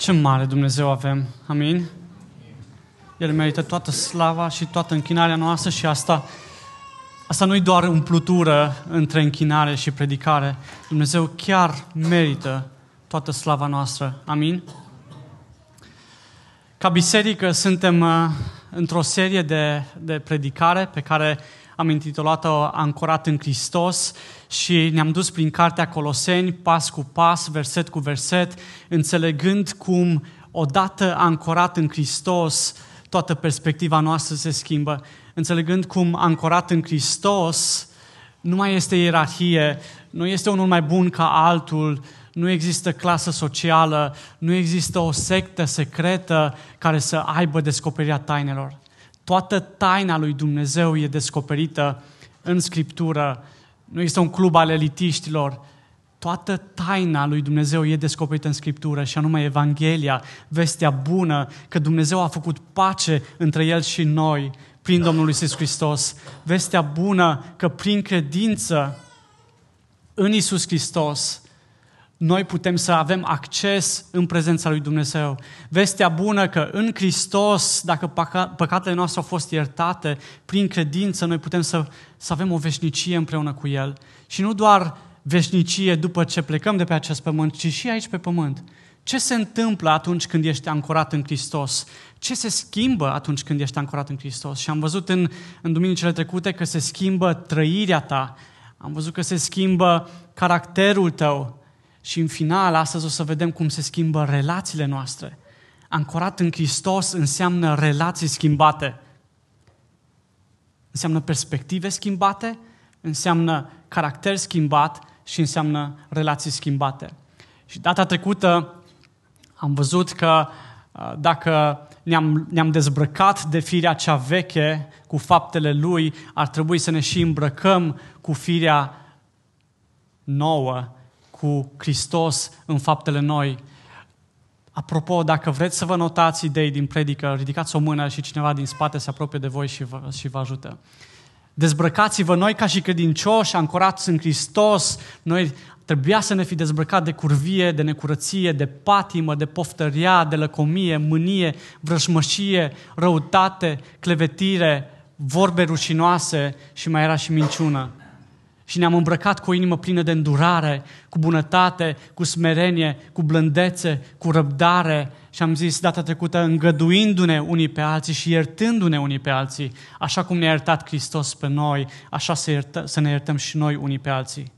Ce mare Dumnezeu avem. Amin? El merită toată slava și toată închinarea noastră și asta, asta nu e doar umplutură între închinare și predicare. Dumnezeu chiar merită toată slava noastră. Amin? Ca biserică suntem uh, într-o serie de, de predicare pe care am intitulat-o Ancorat în Hristos și ne-am dus prin cartea Coloseni, pas cu pas, verset cu verset, înțelegând cum odată ancorat în Hristos, toată perspectiva noastră se schimbă, înțelegând cum ancorat în Hristos nu mai este ierarhie, nu este unul mai bun ca altul, nu există clasă socială, nu există o sectă secretă care să aibă descoperirea tainelor. Toată taina lui Dumnezeu e descoperită în Scriptură. Nu există un club al elitiștilor. Toată taina lui Dumnezeu e descoperită în Scriptură și anume Evanghelia, vestea bună, că Dumnezeu a făcut pace între El și noi prin Domnul Iisus Hristos. Vestea bună că prin credință în Iisus Hristos noi putem să avem acces în prezența lui Dumnezeu. Vestea bună că în Hristos, dacă păcatele noastre au fost iertate, prin credință noi putem să, să avem o veșnicie împreună cu El. Și nu doar veșnicie după ce plecăm de pe acest pământ, ci și aici pe pământ. Ce se întâmplă atunci când ești ancorat în Hristos? Ce se schimbă atunci când ești ancorat în Hristos? Și am văzut în, în duminicile trecute că se schimbă trăirea ta, am văzut că se schimbă caracterul tău, și în final, astăzi o să vedem cum se schimbă relațiile noastre. Ancorat în Hristos înseamnă relații schimbate. Înseamnă perspective schimbate, înseamnă caracter schimbat și înseamnă relații schimbate. Și data trecută am văzut că uh, dacă ne-am, ne-am dezbrăcat de firea cea veche cu faptele lui, ar trebui să ne și îmbrăcăm cu firea nouă cu Hristos în faptele noi. Apropo, dacă vreți să vă notați idei din predică, ridicați o mână și cineva din spate se apropie de voi și vă, și vă ajută. Dezbrăcați-vă noi ca și credincioși, ancorați în Hristos. Noi trebuia să ne fi dezbrăcat de curvie, de necurăție, de patimă, de poftăria, de lăcomie, mânie, vrășmășie, răutate, clevetire, vorbe rușinoase și mai era și minciună și ne-am îmbrăcat cu o inimă plină de îndurare, cu bunătate, cu smerenie, cu blândețe, cu răbdare și am zis data trecută îngăduindu-ne unii pe alții și iertându-ne unii pe alții, așa cum ne-a iertat Hristos pe noi, așa să, iertă, să ne iertăm și noi unii pe alții.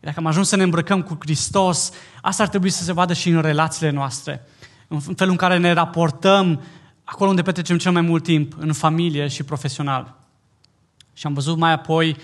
Dacă am ajuns să ne îmbrăcăm cu Hristos, asta ar trebui să se vadă și în relațiile noastre, în felul în care ne raportăm acolo unde petrecem cel mai mult timp, în familie și profesional. Și am văzut mai apoi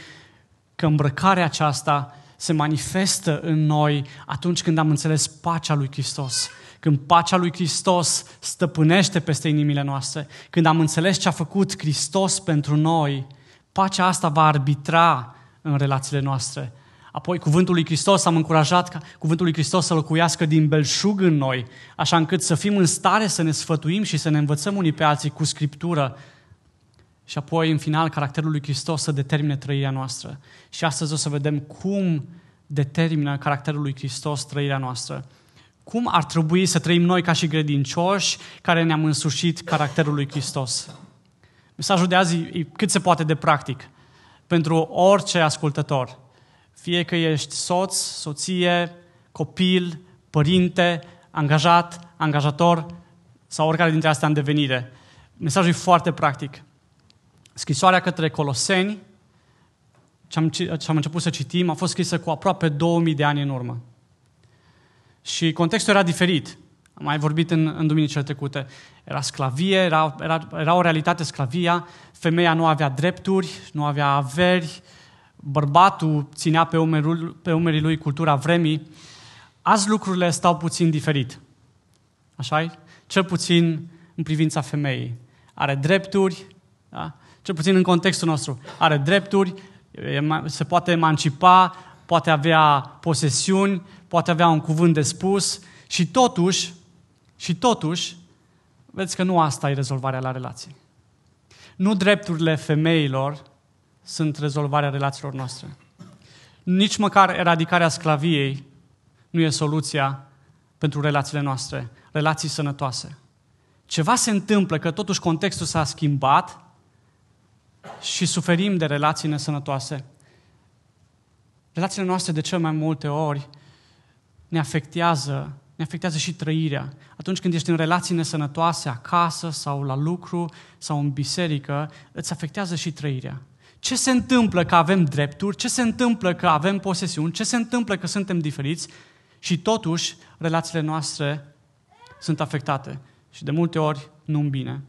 că îmbrăcarea aceasta se manifestă în noi atunci când am înțeles pacea lui Hristos. Când pacea lui Hristos stăpânește peste inimile noastre, când am înțeles ce a făcut Hristos pentru noi, pacea asta va arbitra în relațiile noastre. Apoi, cuvântul lui Hristos, am încurajat ca cuvântul lui Hristos să locuiască din belșug în noi, așa încât să fim în stare să ne sfătuim și să ne învățăm unii pe alții cu Scriptură, și apoi, în final, caracterul lui Hristos să determine trăirea noastră. Și astăzi o să vedem cum determină caracterul lui Hristos trăirea noastră. Cum ar trebui să trăim noi ca și credincioși care ne-am însușit caracterul lui Hristos? Mesajul de azi e cât se poate de practic pentru orice ascultător. Fie că ești soț, soție, copil, părinte, angajat, angajator sau oricare dintre astea în devenire. Mesajul e foarte practic. Scrisoarea către Coloseni, ce am, ce am început să citim, a fost scrisă cu aproape 2000 de ani în urmă. Și contextul era diferit. Am mai vorbit în, în duminicile trecute. Era sclavie, era, era, era o realitate sclavia, femeia nu avea drepturi, nu avea averi, bărbatul ținea pe, umerul, pe umerii lui cultura vremii. Azi lucrurile stau puțin diferit. așa Cel puțin în privința femeii. Are drepturi, da? Cel puțin în contextul nostru, are drepturi, se poate emancipa, poate avea posesiuni, poate avea un cuvânt de spus și totuși, și totuși, vedeți că nu asta e rezolvarea la relații. Nu drepturile femeilor sunt rezolvarea relațiilor noastre. Nici măcar eradicarea sclaviei nu e soluția pentru relațiile noastre, relații sănătoase. Ceva se întâmplă că totuși contextul s-a schimbat și suferim de relații nesănătoase. Relațiile noastre de cel mai multe ori ne afectează, ne afectează și trăirea. Atunci când ești în relații nesănătoase, acasă sau la lucru sau în biserică, îți afectează și trăirea. Ce se întâmplă că avem drepturi? Ce se întâmplă că avem posesiuni? Ce se întâmplă că suntem diferiți? Și totuși, relațiile noastre sunt afectate. Și de multe ori nu în bine.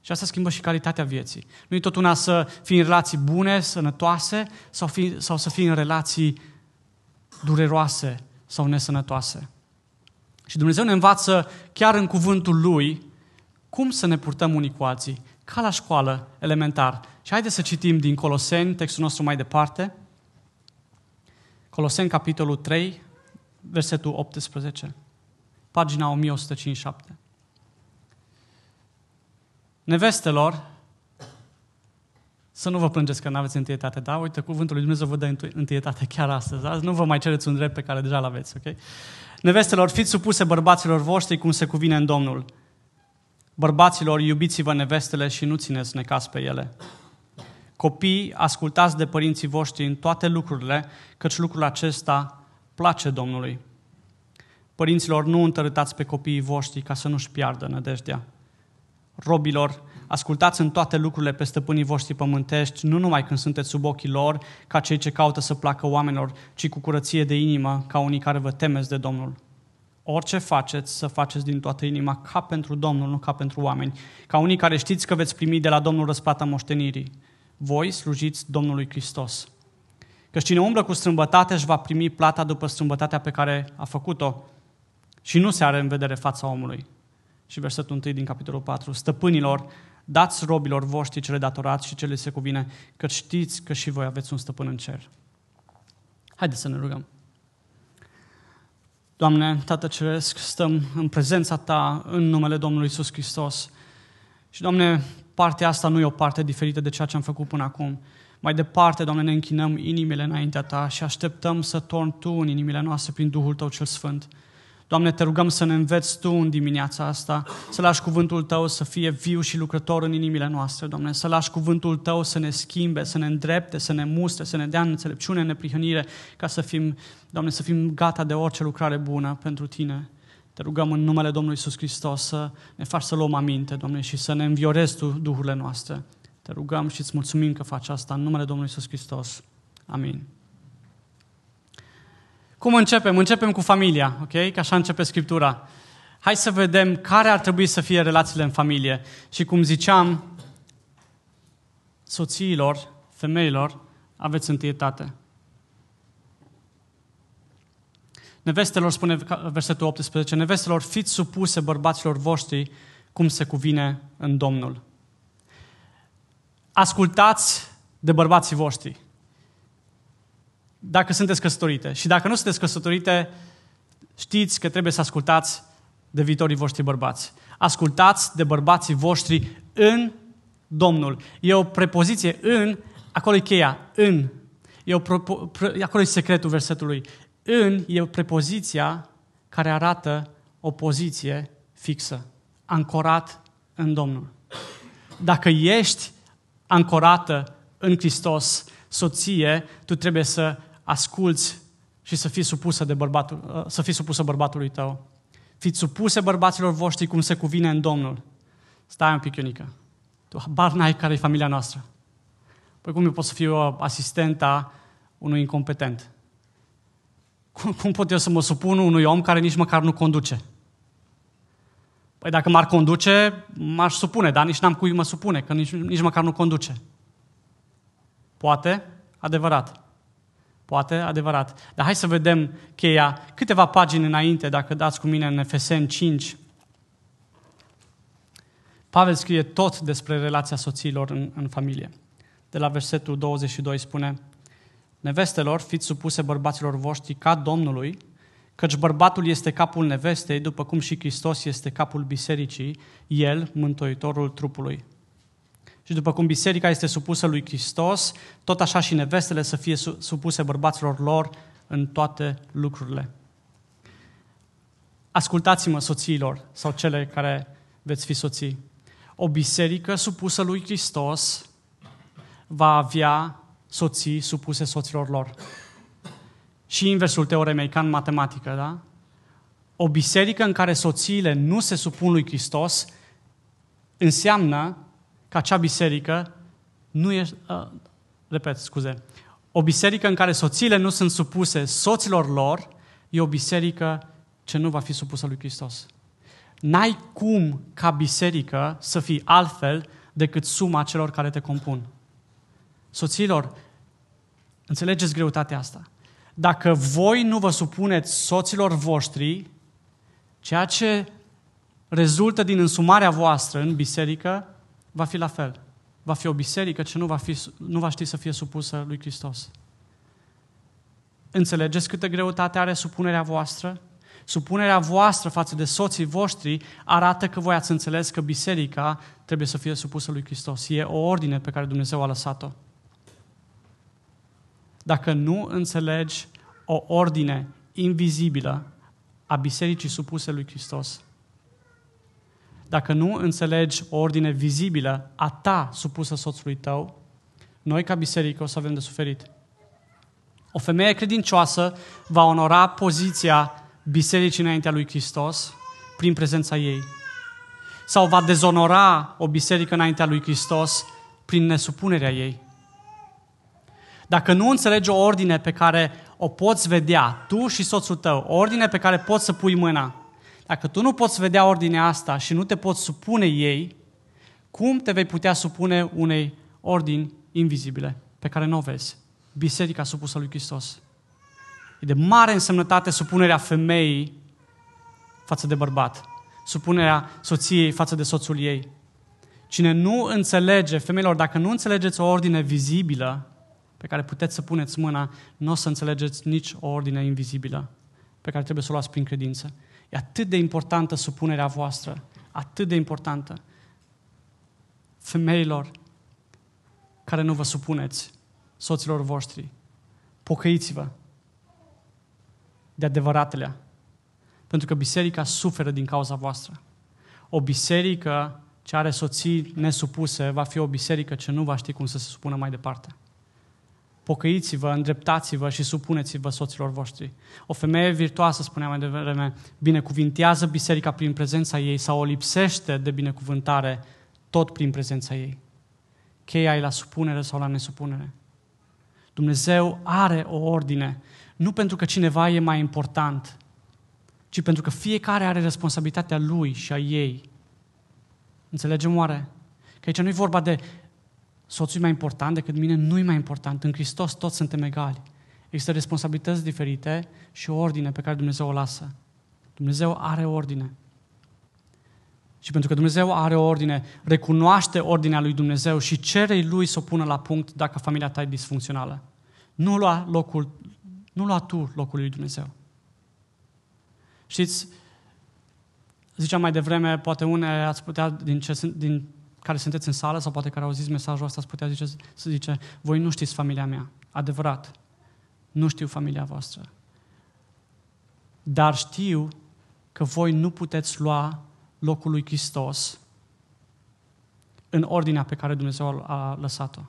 Și asta schimbă și calitatea vieții. Nu e tot una să fii în relații bune, sănătoase, sau, fi, sau să fii în relații dureroase sau nesănătoase. Și Dumnezeu ne învață chiar în cuvântul Lui cum să ne purtăm unii cu alții, ca la școală, elementar. Și haideți să citim din Coloseni, textul nostru mai departe. Coloseni, capitolul 3, versetul 18, pagina 1157. Nevestelor, să nu vă plângeți că nu aveți întâietate, da? Uite, cuvântul lui Dumnezeu vă dă întâietate chiar astăzi, da? Nu vă mai cereți un drept pe care deja l-aveți, ok? Nevestelor, fiți supuse bărbaților voștri cum se cuvine în Domnul. Bărbaților, iubiți-vă nevestele și nu țineți necas pe ele. Copii, ascultați de părinții voștri în toate lucrurile, căci lucrul acesta place Domnului. Părinților, nu întărâtați pe copiii voștri ca să nu-și piardă nădejdea. Robilor, ascultați în toate lucrurile pe stăpânii voștri pământești, nu numai când sunteți sub ochii lor, ca cei ce caută să placă oamenilor, ci cu curăție de inimă, ca unii care vă temeți de Domnul. Orice faceți, să faceți din toată inima, ca pentru Domnul, nu ca pentru oameni, ca unii care știți că veți primi de la Domnul răsplata moștenirii. Voi slujiți Domnului Hristos. Că cine umblă cu strâmbătate își va primi plata după strâmbătatea pe care a făcut-o și nu se are în vedere fața omului. Și versetul 1 din capitolul 4. Stăpânilor, dați robilor voștri cele datorați și cele se cuvine, că știți că și voi aveți un stăpân în cer. Haideți să ne rugăm. Doamne, Tată Ceresc, stăm în prezența Ta, în numele Domnului Isus Hristos. Și, Doamne, partea asta nu e o parte diferită de ceea ce am făcut până acum. Mai departe, Doamne, ne închinăm inimile înaintea Ta și așteptăm să torni Tu în inimile noastre prin Duhul Tău cel Sfânt. Doamne, te rugăm să ne înveți Tu în dimineața asta, să lași cuvântul Tău să fie viu și lucrător în inimile noastre, Doamne, să lași cuvântul Tău să ne schimbe, să ne îndrepte, să ne mustre, să ne dea înțelepciune, neprihănire, ca să fim, Doamne, să fim gata de orice lucrare bună pentru Tine. Te rugăm în numele Domnului Iisus Hristos să ne faci să luăm aminte, Doamne, și să ne înviorezi Tu duhurile noastre. Te rugăm și îți mulțumim că faci asta în numele Domnului Iisus Hristos. Amin. Cum începem? Începem cu familia, ok? Că așa începe Scriptura. Hai să vedem care ar trebui să fie relațiile în familie. Și cum ziceam, soțiilor, femeilor, aveți întâietate. Nevestelor, spune versetul 18, nevestelor, fiți supuse bărbaților voștri cum se cuvine în Domnul. Ascultați de bărbații voștri dacă sunteți căsătorite. Și dacă nu sunteți căsătorite, știți că trebuie să ascultați de viitorii voștri bărbați. Ascultați de bărbații voștri în Domnul. E o prepoziție în, acolo e cheia, în. E o propo, pre, acolo e secretul versetului. În e o prepoziția care arată o poziție fixă, ancorat în Domnul. Dacă ești ancorată în Hristos, soție, tu trebuie să asculți și să fii supusă, de bărbatul, uh, să fii supusă bărbatului tău. Fiți supuse bărbaților voștri cum se cuvine în Domnul. Stai un pic, Ionica. Tu habar n-ai care e familia noastră. Păi cum eu pot să fiu asistenta unui incompetent? Cum, cum pot eu să mă supun unui om care nici măcar nu conduce? Păi dacă m-ar conduce, m-aș supune, dar nici n-am cui mă supune, că nici, nici măcar nu conduce. Poate, adevărat. Poate, adevărat. Dar hai să vedem cheia câteva pagini înainte, dacă dați cu mine în Efeseni 5. Pavel scrie tot despre relația soțiilor în, în familie. De la versetul 22 spune, Nevestelor, fiți supuse bărbaților voștri ca Domnului, căci bărbatul este capul nevestei, după cum și Hristos este capul bisericii, El, mântuitorul trupului. Și după cum biserica este supusă lui Hristos, tot așa și nevestele să fie supuse bărbaților lor în toate lucrurile. ascultați-mă soțiilor sau cele care veți fi soții. O biserică supusă lui Hristos va avea soții supuse soților lor. Și inversul teoremei, ca în matematică, da? O biserică în care soțiile nu se supun lui Hristos înseamnă că acea biserică nu e... Uh, repet, scuze. O biserică în care soțiile nu sunt supuse soților lor e o biserică ce nu va fi supusă lui Hristos. N-ai cum ca biserică să fii altfel decât suma celor care te compun. Soților, înțelegeți greutatea asta. Dacă voi nu vă supuneți soților voștri, ceea ce rezultă din însumarea voastră în biserică va fi la fel. Va fi o biserică ce nu va, fi, nu va ști să fie supusă lui Hristos. Înțelegeți câtă greutate are supunerea voastră? Supunerea voastră față de soții voștri arată că voi ați înțeles că biserica trebuie să fie supusă lui Hristos. E o ordine pe care Dumnezeu a lăsat-o. Dacă nu înțelegi o ordine invizibilă a bisericii supuse lui Hristos, dacă nu înțelegi o ordine vizibilă a ta supusă soțului tău, noi ca biserică o să avem de suferit. O femeie credincioasă va onora poziția bisericii înaintea lui Hristos prin prezența ei. Sau va dezonora o biserică înaintea lui Hristos prin nesupunerea ei. Dacă nu înțelegi o ordine pe care o poți vedea, tu și soțul tău, o ordine pe care poți să pui mâna, dacă tu nu poți vedea ordinea asta și nu te poți supune ei, cum te vei putea supune unei ordini invizibile pe care nu o vezi? Biserica supusă lui Hristos. E de mare însemnătate supunerea femeii față de bărbat. Supunerea soției față de soțul ei. Cine nu înțelege, femeilor, dacă nu înțelegeți o ordine vizibilă pe care puteți să puneți mâna, nu o să înțelegeți nici o ordine invizibilă pe care trebuie să o luați prin credință. E atât de importantă supunerea voastră, atât de importantă. Femeilor care nu vă supuneți soților voștri, pocăiți-vă de adevăratele. Pentru că biserica suferă din cauza voastră. O biserică ce are soții nesupuse va fi o biserică ce nu va ști cum să se supună mai departe. Pocăiți-vă, îndreptați-vă și supuneți-vă soților voștri. O femeie virtuoasă, spuneam mai devreme, binecuvintează biserica prin prezența ei sau o lipsește de binecuvântare tot prin prezența ei. Cheia e la supunere sau la nesupunere. Dumnezeu are o ordine nu pentru că cineva e mai important, ci pentru că fiecare are responsabilitatea lui și a ei. Înțelegem oare? Că aici nu e vorba de soțul e mai important decât mine, nu e mai important. În Hristos toți suntem egali. Există responsabilități diferite și o ordine pe care Dumnezeu o lasă. Dumnezeu are ordine. Și pentru că Dumnezeu are o ordine, recunoaște ordinea lui Dumnezeu și cere lui să o pună la punct dacă familia ta e disfuncțională. Nu lua locul nu lua tu locul lui Dumnezeu. Știți, ziceam mai devreme, poate unele ați putea, din, ce, din care sunteți în sală sau poate care au zis mesajul ăsta, ați putea zice, să zice, voi nu știți familia mea. Adevărat, nu știu familia voastră. Dar știu că voi nu puteți lua locul lui Hristos în ordinea pe care Dumnezeu a lăsat-o.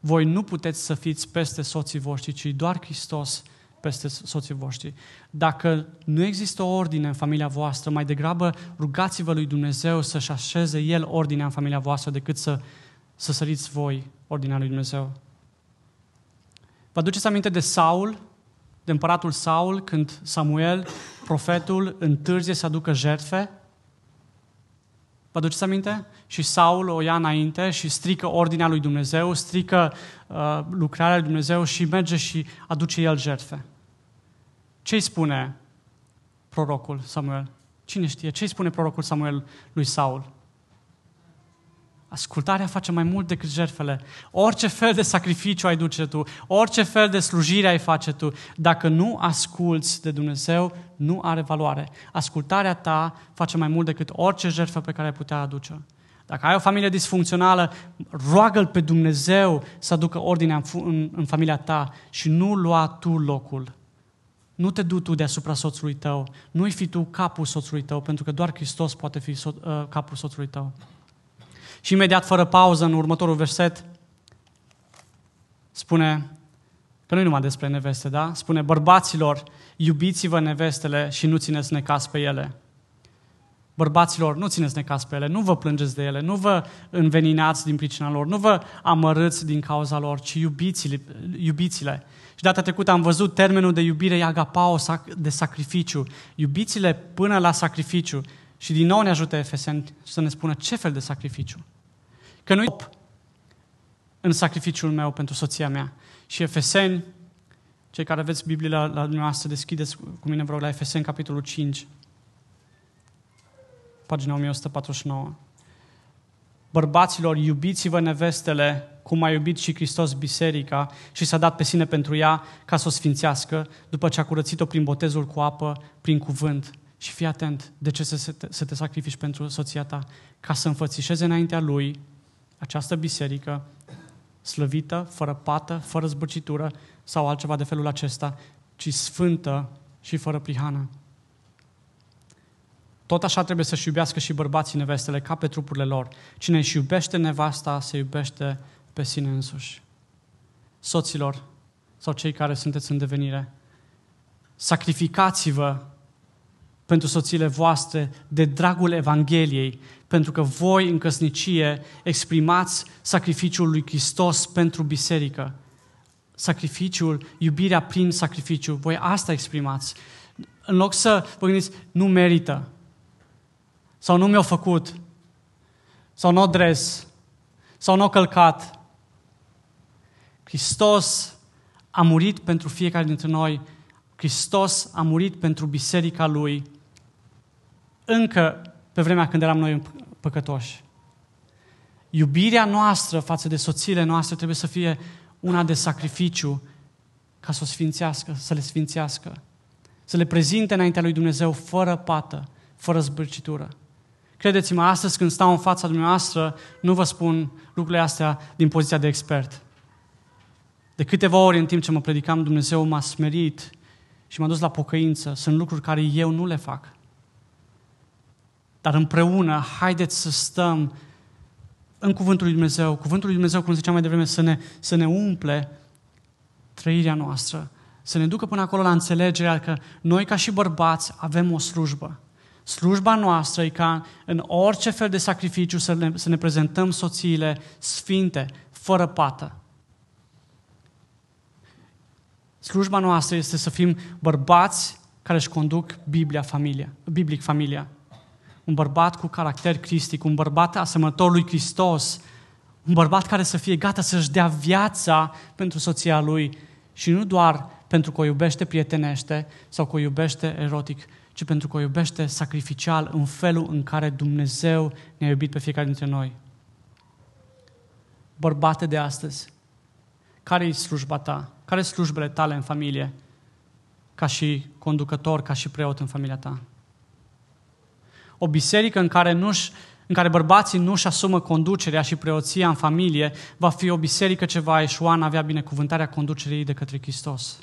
Voi nu puteți să fiți peste soții voștri, ci doar Hristos peste soții voștri. Dacă nu există o ordine în familia voastră, mai degrabă rugați-vă lui Dumnezeu să-și așeze El ordinea în familia voastră decât să, să săriți voi ordinea lui Dumnezeu. Vă aduceți aminte de Saul, de împăratul Saul, când Samuel, profetul, întârzie să aducă jertfe? Vă aduceți aminte? Și Saul o ia înainte și strică ordinea lui Dumnezeu, strică uh, lucrarea lui Dumnezeu și merge și aduce el jertfe. Ce îi spune prorocul Samuel? Cine știe? Ce îi spune prorocul Samuel lui Saul? Ascultarea face mai mult decât jertfele. Orice fel de sacrificiu ai duce tu, orice fel de slujire ai face tu, dacă nu asculți de Dumnezeu, nu are valoare. Ascultarea ta face mai mult decât orice jertfă pe care ai putea aduce. Dacă ai o familie disfuncțională, roagă-L pe Dumnezeu să aducă ordinea în, în, în familia ta și nu lua tu locul Nu te du tu deasupra soțului tău. Nu-i fi tu capul soțului tău, pentru că doar Hristos poate fi so- uh, capul soțului tău. Și imediat, fără pauză, în următorul verset, spune, că nu numai despre neveste, da? Spune, bărbaților, iubiți-vă nevestele și nu țineți necas pe ele. Bărbaților, nu țineți necas pe ele, nu vă plângeți de ele, nu vă înveninați din pricina lor, nu vă amărâți din cauza lor, ci iubiți-le. iubiți-le. Și data trecută am văzut termenul de iubire e agapao, de sacrificiu. Iubiți-le până la sacrificiu. Și din nou ne ajută Efeseni să ne spună ce fel de sacrificiu. Că nu în sacrificiul meu pentru soția mea. Și Efeseni, cei care aveți Biblia la, la dumneavoastră, deschideți cu mine, vreau, la Efeseni, capitolul 5, pagina 1149. Bărbaților, iubiți-vă nevestele cum a iubit și Hristos biserica și s-a dat pe sine pentru ea ca să o sfințească, după ce a curățit-o prin botezul cu apă, prin cuvânt. Și fii atent, de ce să te, să te sacrifici pentru soția ta? Ca să înfățișeze înaintea lui această biserică slăvită, fără pată, fără zbârcitură sau altceva de felul acesta, ci sfântă și fără prihană. Tot așa trebuie să-și iubească și bărbații nevestele ca pe trupurile lor. Cine își iubește nevasta, se iubește pe sine însuși. Soților sau cei care sunteți în devenire, sacrificați-vă pentru soțiile voastre de dragul Evangheliei, pentru că voi în căsnicie exprimați sacrificiul lui Hristos pentru biserică. Sacrificiul, iubirea prin sacrificiu, voi asta exprimați. În loc să vă gândiți, nu merită, sau nu mi-au făcut, sau nu o dres, sau nu o călcat. Hristos a murit pentru fiecare dintre noi. Hristos a murit pentru biserica Lui încă pe vremea când eram noi păcătoși. Iubirea noastră față de soțiile noastre trebuie să fie una de sacrificiu ca să o sfințească, să le sfințească, să le prezinte înaintea lui Dumnezeu fără pată, fără zbârcitură. Credeți-mă, astăzi când stau în fața dumneavoastră, nu vă spun lucrurile astea din poziția de expert. De câteva ori în timp ce mă predicam, Dumnezeu m-a smerit și m-a dus la pocăință. Sunt lucruri care eu nu le fac. Dar împreună, haideți să stăm în Cuvântul lui Dumnezeu. Cuvântul lui Dumnezeu, cum ziceam mai devreme, să ne, să ne umple trăirea noastră. Să ne ducă până acolo la înțelegerea că noi, ca și bărbați, avem o slujbă. Slujba noastră e ca în orice fel de sacrificiu să ne, să ne prezentăm soțiile sfinte, fără pată. Slujba noastră este să fim bărbați care își conduc Biblia familia, biblic familia. Un bărbat cu caracter cristic, un bărbat asemănător lui Hristos, un bărbat care să fie gata să-și dea viața pentru soția lui și nu doar pentru că o iubește prietenește sau că o iubește erotic, ci pentru că o iubește sacrificial în felul în care Dumnezeu ne-a iubit pe fiecare dintre noi. Bărbate de astăzi, care e slujba ta? Care sunt slujbele tale în familie? Ca și conducător, ca și preot în familia ta. O biserică în care, nu-și, în care bărbații nu-și asumă conducerea și preoția în familie, va fi o biserică ce va eșua în avea binecuvântarea conducerii de către Hristos.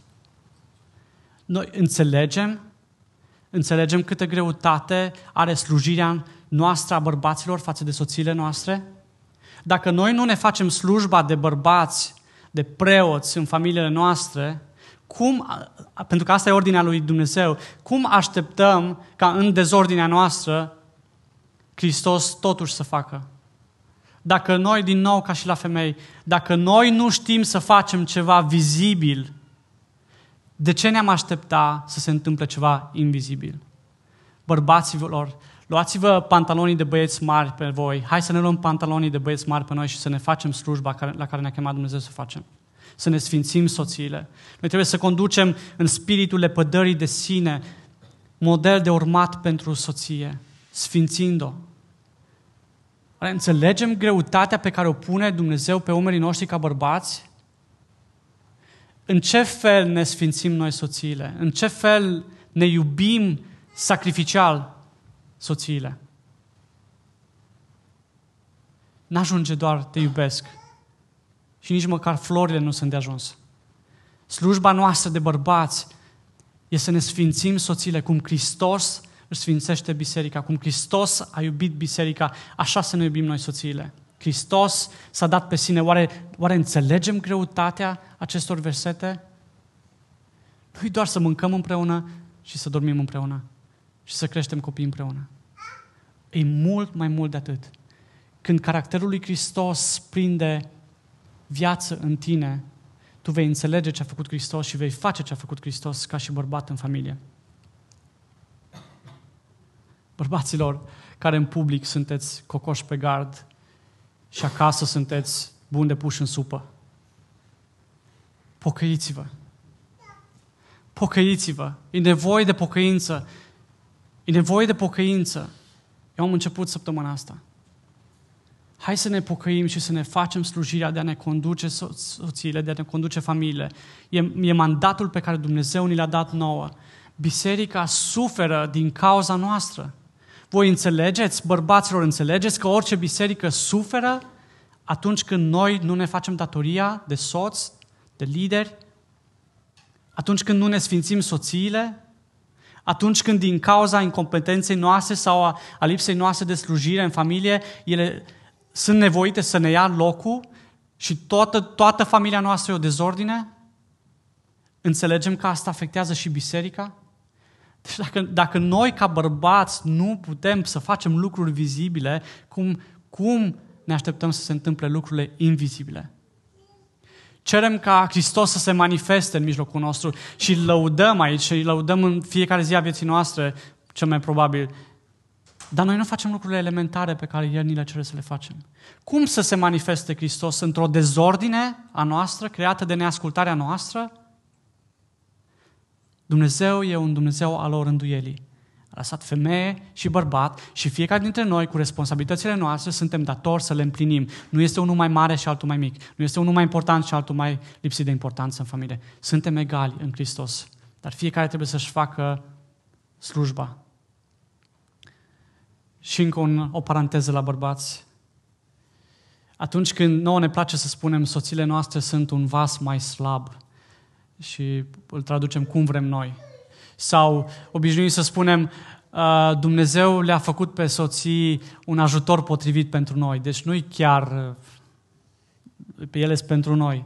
Noi înțelegem Înțelegem câtă greutate are slujirea noastră a bărbaților față de soțiile noastre? Dacă noi nu ne facem slujba de bărbați, de preoți în familiile noastre, cum, pentru că asta e ordinea lui Dumnezeu, cum așteptăm ca în dezordinea noastră Hristos totuși să facă? Dacă noi, din nou, ca și la femei, dacă noi nu știm să facem ceva vizibil de ce ne-am aștepta să se întâmple ceva invizibil? Bărbaților, luați-vă pantalonii de băieți mari pe voi. Hai să ne luăm pantalonii de băieți mari pe noi și să ne facem slujba la care ne-a chemat Dumnezeu să facem. Să ne sfințim soțiile. Noi trebuie să conducem în spiritul lepădării de sine, model de urmat pentru soție, sfințind-o. Înțelegem greutatea pe care o pune Dumnezeu pe umerii noștri ca bărbați? în ce fel ne sfințim noi soțiile? În ce fel ne iubim sacrificial soțiile? N-ajunge doar te iubesc. Și nici măcar florile nu sunt de ajuns. Slujba noastră de bărbați e să ne sfințim soțiile cum Hristos își sfințește biserica, cum Hristos a iubit biserica, așa să ne iubim noi soțiile. Hristos s-a dat pe sine. Oare, oare înțelegem greutatea acestor versete? Nu doar să mâncăm împreună și să dormim împreună și să creștem copii împreună. E mult mai mult de atât. Când caracterul lui Hristos prinde viață în tine, tu vei înțelege ce a făcut Hristos și vei face ce a făcut Hristos ca și bărbat în familie. Bărbaților care în public sunteți cocoși pe gard și acasă sunteți buni de puși în supă. Pocăiți-vă. Pocăiți-vă. E nevoie de pocăință. E nevoie de pocăință. Eu am început săptămâna asta. Hai să ne pocăim și să ne facem slujirea de a ne conduce soțiile, de a ne conduce familiile. E, e mandatul pe care Dumnezeu ni l-a dat nouă. Biserica suferă din cauza noastră. Voi înțelegeți, bărbaților, înțelegeți că orice biserică suferă atunci când noi nu ne facem datoria de soț, de lideri, atunci când nu ne sfințim soțiile, atunci când din cauza incompetenței noastre sau a, a lipsei noastre de slujire în familie, ele sunt nevoite să ne ia locul și toată, toată familia noastră e o dezordine? Înțelegem că asta afectează și biserica? Deci dacă, dacă noi ca bărbați nu putem să facem lucruri vizibile, cum, cum ne așteptăm să se întâmple lucrurile invizibile? Cerem ca Hristos să se manifeste în mijlocul nostru și îl lăudăm aici și îl lăudăm în fiecare zi a vieții noastre, cel mai probabil. Dar noi nu facem lucrurile elementare pe care El ni le cere să le facem. Cum să se manifeste Hristos într-o dezordine a noastră, creată de neascultarea noastră? Dumnezeu e un Dumnezeu al orânduielii. A lăsat femeie și bărbat și fiecare dintre noi, cu responsabilitățile noastre, suntem datori să le împlinim. Nu este unul mai mare și altul mai mic. Nu este unul mai important și altul mai lipsit de importanță în familie. Suntem egali în Hristos. Dar fiecare trebuie să-și facă slujba. Și încă un, o paranteză la bărbați. Atunci când nouă ne place să spunem soțiile noastre sunt un vas mai slab și îl traducem cum vrem noi. Sau obișnuim să spunem uh, Dumnezeu le-a făcut pe soții un ajutor potrivit pentru noi. Deci nu-i chiar uh, pe ele pentru noi.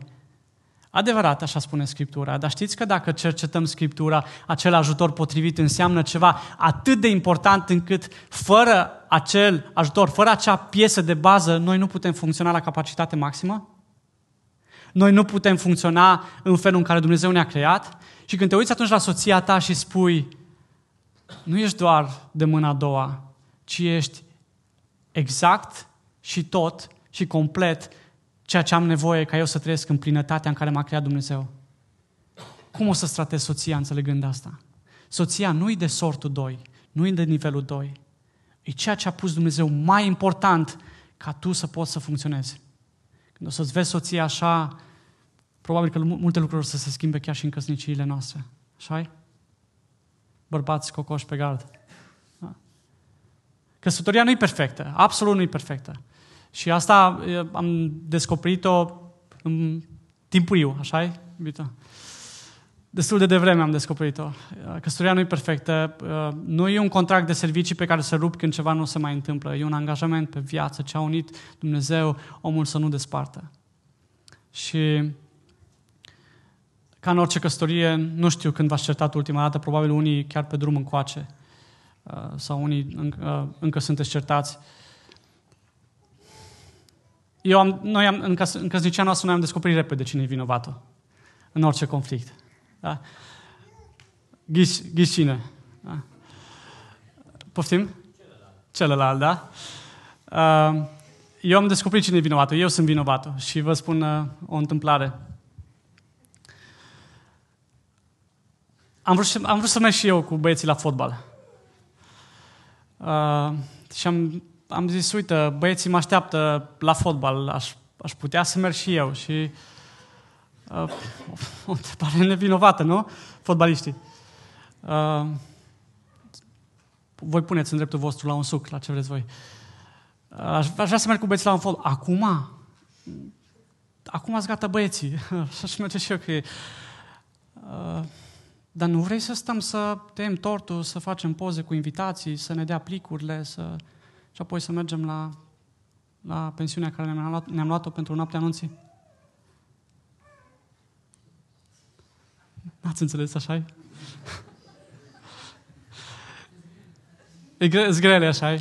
Adevărat, așa spune Scriptura, dar știți că dacă cercetăm Scriptura, acel ajutor potrivit înseamnă ceva atât de important încât fără acel ajutor, fără acea piesă de bază, noi nu putem funcționa la capacitate maximă? Noi nu putem funcționa în felul în care Dumnezeu ne-a creat? Și când te uiți atunci la soția ta și spui, nu ești doar de mâna a doua, ci ești exact și tot și complet ceea ce am nevoie ca eu să trăiesc în plinătatea în care m-a creat Dumnezeu. Cum o să-ți tratezi soția înțelegând asta? Soția nu-i de sortul 2, nu-i de nivelul 2. E ceea ce a pus Dumnezeu mai important ca tu să poți să funcționezi. Când o să-ți vezi soția așa, probabil că multe lucruri o să se schimbe chiar și în căsniciile noastre. așa Bărbați cocoși pe gard. Da. Căsătoria nu e perfectă, absolut nu e perfectă. Și asta am descoperit-o în timpuriu, așa e, iubito? Destul de devreme am descoperit-o. Căsătoria nu e perfectă, nu e un contract de servicii pe care să rup când ceva nu se mai întâmplă. E un angajament pe viață, ce a unit Dumnezeu, omul să nu despartă. Și ca în orice căsătorie, nu știu când v-ați certat ultima dată, probabil unii chiar pe drum încoace sau unii încă sunteți certați. Eu am, noi am, în, căs, în căsnicia noastră noi am descoperit repede cine e vinovatul în orice conflict. Da? Ghiși, ghiși cine? Da? Poftim? Celălalt, da? Uh, eu am descoperit cine e vinovatul. Eu sunt vinovatul. Și vă spun uh, o întâmplare. Am vrut, am vrut să merg și eu cu băieții la fotbal. Uh, și am am zis, uite, băieții mă așteaptă la fotbal, aș, aș putea să merg și eu. Și uh, o întrebare nevinovată, nu? Fotbaliștii. Uh, voi puneți în dreptul vostru la un suc, la ce vreți voi. Uh, aș, aș vrea să merg cu băieții la un fotbal. Acum? Acum ați gata băieții. Și aș merge și eu că uh, Dar nu vrei să stăm să tăiem tortul, să facem poze cu invitații, să ne dea plicurile, să... și apoi să mergem la, la pensiunea care ne-am, luat, ne-am luat-o pentru noaptea anunții? N-ați înțeles așa -i? e gre- grele așa -i?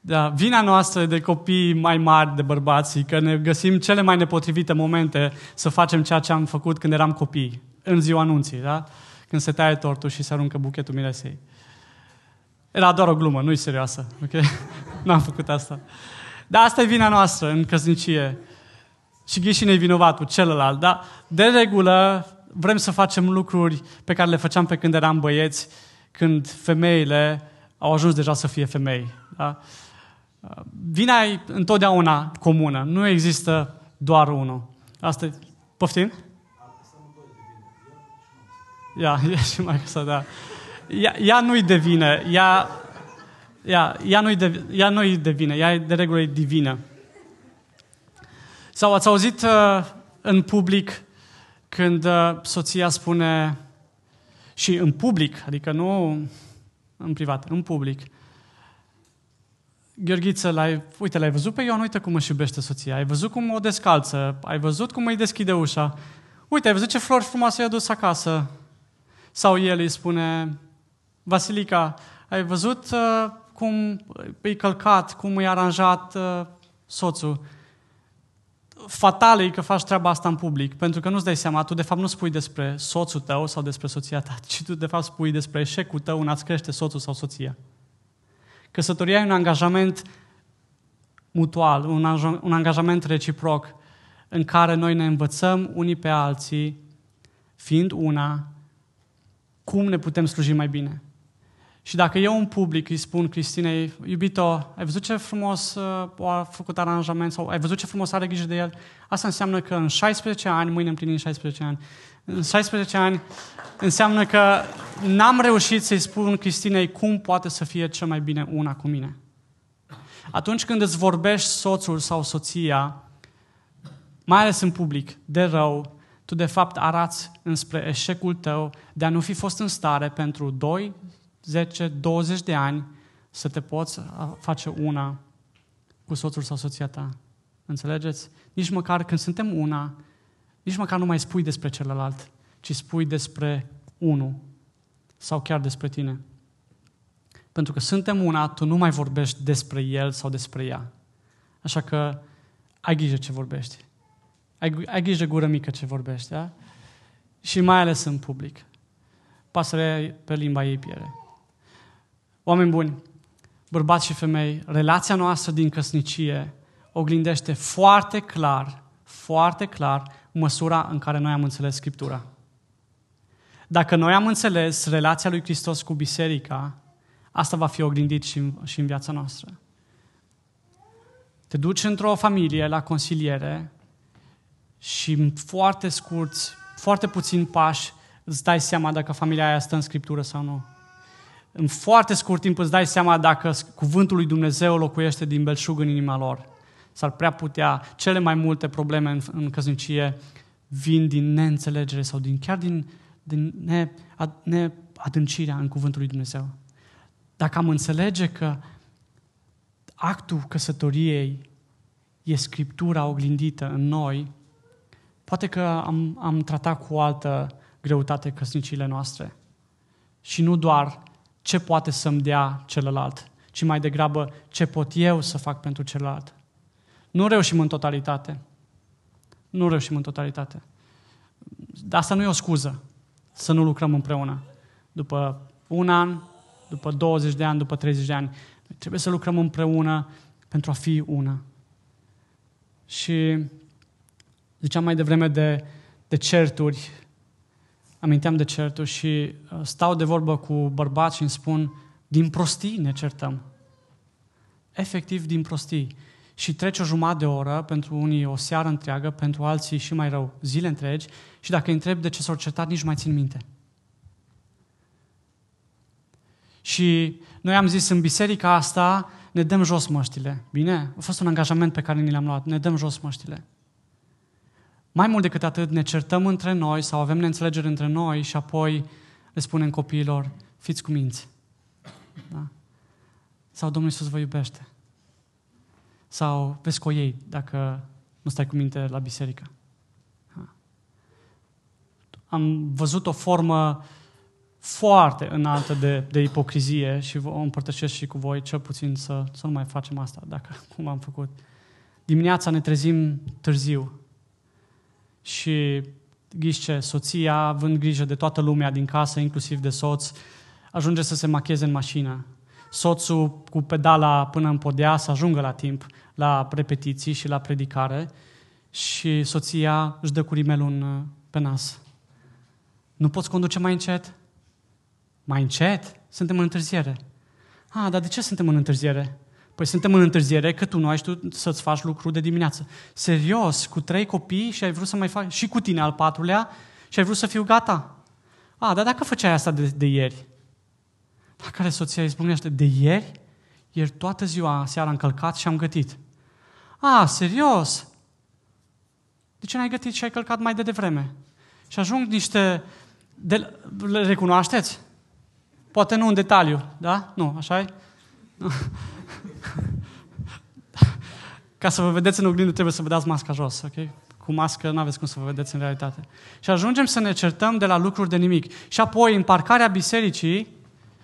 Da, vina noastră de copii mai mari de bărbații, că ne găsim cele mai nepotrivite momente să facem ceea ce am făcut când eram copii, în ziua anunții, da? Când se taie tortul și se aruncă buchetul miresei. Era doar o glumă, nu-i serioasă, ok? N-am făcut asta. Dar asta e vina noastră în căsnicie. Și ghișine e vinovatul, celălalt, da? De regulă, vrem să facem lucruri pe care le făceam pe când eram băieți, când femeile au ajuns deja să fie femei. Da? Vina e întotdeauna comună. Nu există doar unul. Asta e... Poftim? Ia, ia și mai să da. Ea, ea nu-i de vină. Ea, ea, ea nu-i de, ea nu-i de vină. Ea e de regulă e divină. Sau ați auzit uh, în public când uh, soția spune și în public, adică nu în privat, în public, Gheorghiță, l-ai, uite, l-ai văzut pe Ioan, uite cum își iubește soția, ai văzut cum o descalță, ai văzut cum îi deschide ușa, uite, ai văzut ce flori frumoase i-a dus acasă. Sau el îi spune, Vasilica, ai văzut uh, cum e călcat, cum e aranjat uh, soțul. Fatal e că faci treaba asta în public, pentru că nu-ți dai seama, tu de fapt nu spui despre soțul tău sau despre soția ta, ci tu de fapt spui despre eșecul tău în a-ți crește soțul sau soția. Căsătoria e un angajament mutual, un, un angajament reciproc, în care noi ne învățăm unii pe alții, fiind una, cum ne putem sluji mai bine. Și dacă eu în public îi spun Cristinei, iubito, ai văzut ce frumos uh, a făcut aranjament sau ai văzut ce frumos are grijă de el, asta înseamnă că în 16 ani, mâine împlinim 16 ani, în 16 ani înseamnă că n-am reușit să-i spun Cristinei cum poate să fie cel mai bine una cu mine. Atunci când îți vorbești soțul sau soția, mai ales în public, de rău, tu de fapt arați înspre eșecul tău de a nu fi fost în stare pentru 2, 10, 20 de ani să te poți face una cu soțul sau soția ta. Înțelegeți? Nici măcar când suntem una, nici măcar nu mai spui despre celălalt, ci spui despre unul sau chiar despre tine. Pentru că suntem una, tu nu mai vorbești despre el sau despre ea. Așa că ai grijă ce vorbești. Ai, ai grijă gură mică ce vorbești, da? Și mai ales în public. Pasărea pe limba ei piere. Oameni buni, bărbați și femei, relația noastră din căsnicie oglindește foarte clar, foarte clar măsura în care noi am înțeles Scriptura. Dacă noi am înțeles relația lui Hristos cu biserica, asta va fi oglindit și în, și în viața noastră. Te duci într-o familie la consiliere și în foarte scurți, foarte puțini pași, îți dai seama dacă familia aia stă în Scriptură sau nu. În foarte scurt timp îți dai seama dacă cuvântul lui Dumnezeu locuiește din belșug în inima lor. S-ar prea putea, cele mai multe probleme în, în căsnicie vin din neînțelegere sau din, chiar din, din ne, ad, neadâncirea în cuvântul lui Dumnezeu. Dacă am înțelege că actul căsătoriei e Scriptura oglindită în noi, poate că am, am tratat cu o altă greutate căsnicile noastre. Și nu doar ce poate să-mi dea celălalt, ci mai degrabă ce pot eu să fac pentru celălalt. Nu reușim în totalitate. Nu reușim în totalitate. Dar asta nu e o scuză să nu lucrăm împreună. După un an, după 20 de ani, după 30 de ani, trebuie să lucrăm împreună pentru a fi una. Și ziceam mai devreme de, de certuri, aminteam de certuri și uh, stau de vorbă cu bărbați și îmi spun, din prostii ne certăm. Efectiv, din prostii și trece o jumătate de oră, pentru unii o seară întreagă, pentru alții și mai rău, zile întregi, și dacă îi întreb de ce s-au certat, nici mai țin minte. Și noi am zis, în biserica asta ne dăm jos măștile. Bine? A fost un angajament pe care ni l-am luat. Ne dăm jos măștile. Mai mult decât atât, ne certăm între noi sau avem neînțelegeri între noi și apoi le spunem copiilor, fiți cu minți. Da? Sau Domnul Iisus vă iubește. Sau vezi cu ei dacă nu stai cu minte la biserică. Da? Am văzut o formă foarte înaltă de, de ipocrizie și o împărtășesc și cu voi, cel puțin să, să nu mai facem asta, dacă cum am făcut. Dimineața ne trezim târziu și ghiște, soția, având grijă de toată lumea din casă, inclusiv de soț, ajunge să se macheze în mașină. Soțul cu pedala până în podea să ajungă la timp la repetiții și la predicare și soția își dă cu rimelul în, pe nas. Nu poți conduce mai încet? Mai încet? Suntem în întârziere. Ah, dar de ce suntem în întârziere? Păi suntem în întârziere că tu nu ai știut să-ți faci lucru de dimineață. Serios, cu trei copii și ai vrut să mai faci și cu tine al patrulea și ai vrut să fiu gata. A, dar dacă făceai asta de, de ieri? La care soția îi spunește, de ieri? Ieri toată ziua, seara am călcat și am gătit. A, serios? De ce n-ai gătit și ai călcat mai de devreme? Și ajung niște... De, le recunoașteți? Poate nu în detaliu, da? Nu, așa e? Ca să vă vedeți în oglindă, trebuie să vă dați masca jos, ok? Cu mască nu aveți cum să vă vedeți în realitate. Și ajungem să ne certăm de la lucruri de nimic. Și apoi, în parcarea bisericii,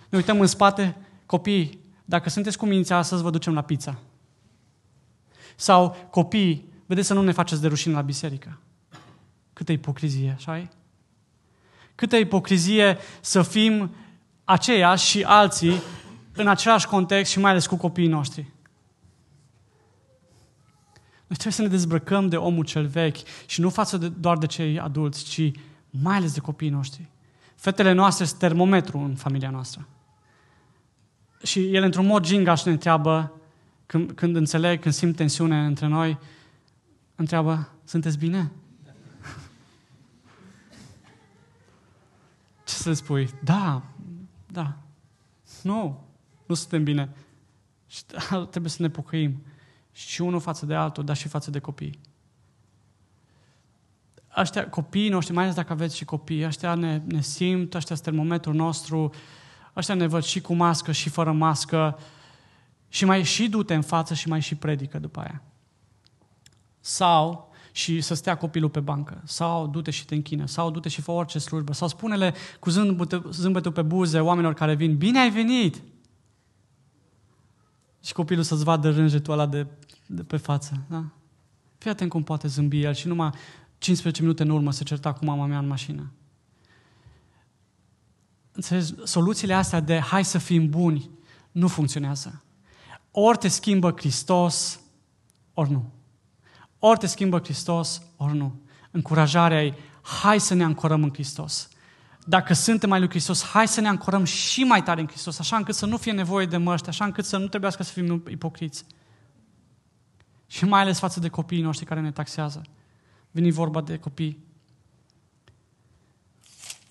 ne uităm în spate, copii, dacă sunteți cu mințea astăzi, vă ducem la pizza. Sau copii, vedeți să nu ne faceți de rușine la biserică. Câtă ipocrizie, așa e? Câtă ipocrizie să fim aceiași și alții în același context și mai ales cu copiii noștri. Noi trebuie să ne dezbrăcăm de omul cel vechi și nu față de, doar de cei adulți, ci mai ales de copiii noștri. Fetele noastre sunt termometru în familia noastră. Și ele, într-un mod gingaș, ne întreabă, când, când înțeleg, când simt tensiune între noi, întreabă, sunteți bine? Ce să le spui? Da, da. Nu, nu suntem bine. Și trebuie să ne pocăim. Și unul față de altul, dar și față de copii. Aștia, copiii noștri, mai ales dacă aveți și copii, ăștia ne, ne simt, ăștia sunt termometrul nostru, ăștia ne văd și cu mască și fără mască și mai și du-te în față și mai și predică după aia. Sau și să stea copilul pe bancă, sau du-te și te închină, sau du-te și fă orice slujbă, sau spune-le cu zâmbetul pe buze oamenilor care vin, bine ai venit! Și copilul să-ți vadă rânjetul ăla de, de pe față. Da? Fii atent cum poate zâmbi el și numai 15 minute în urmă se certa cu mama mea în mașină. Înțelegi? Soluțiile astea de hai să fim buni nu funcționează. Ori te schimbă Hristos, ori nu. Ori te schimbă Hristos, ori nu. Încurajarea e, hai să ne ancorăm în Hristos. Dacă suntem mai lui Hristos, hai să ne ancorăm și mai tare în Hristos, așa încât să nu fie nevoie de măști, așa încât să nu trebuiască să fim ipocriți. Și mai ales față de copiii noștri care ne taxează. Veni vorba de copii.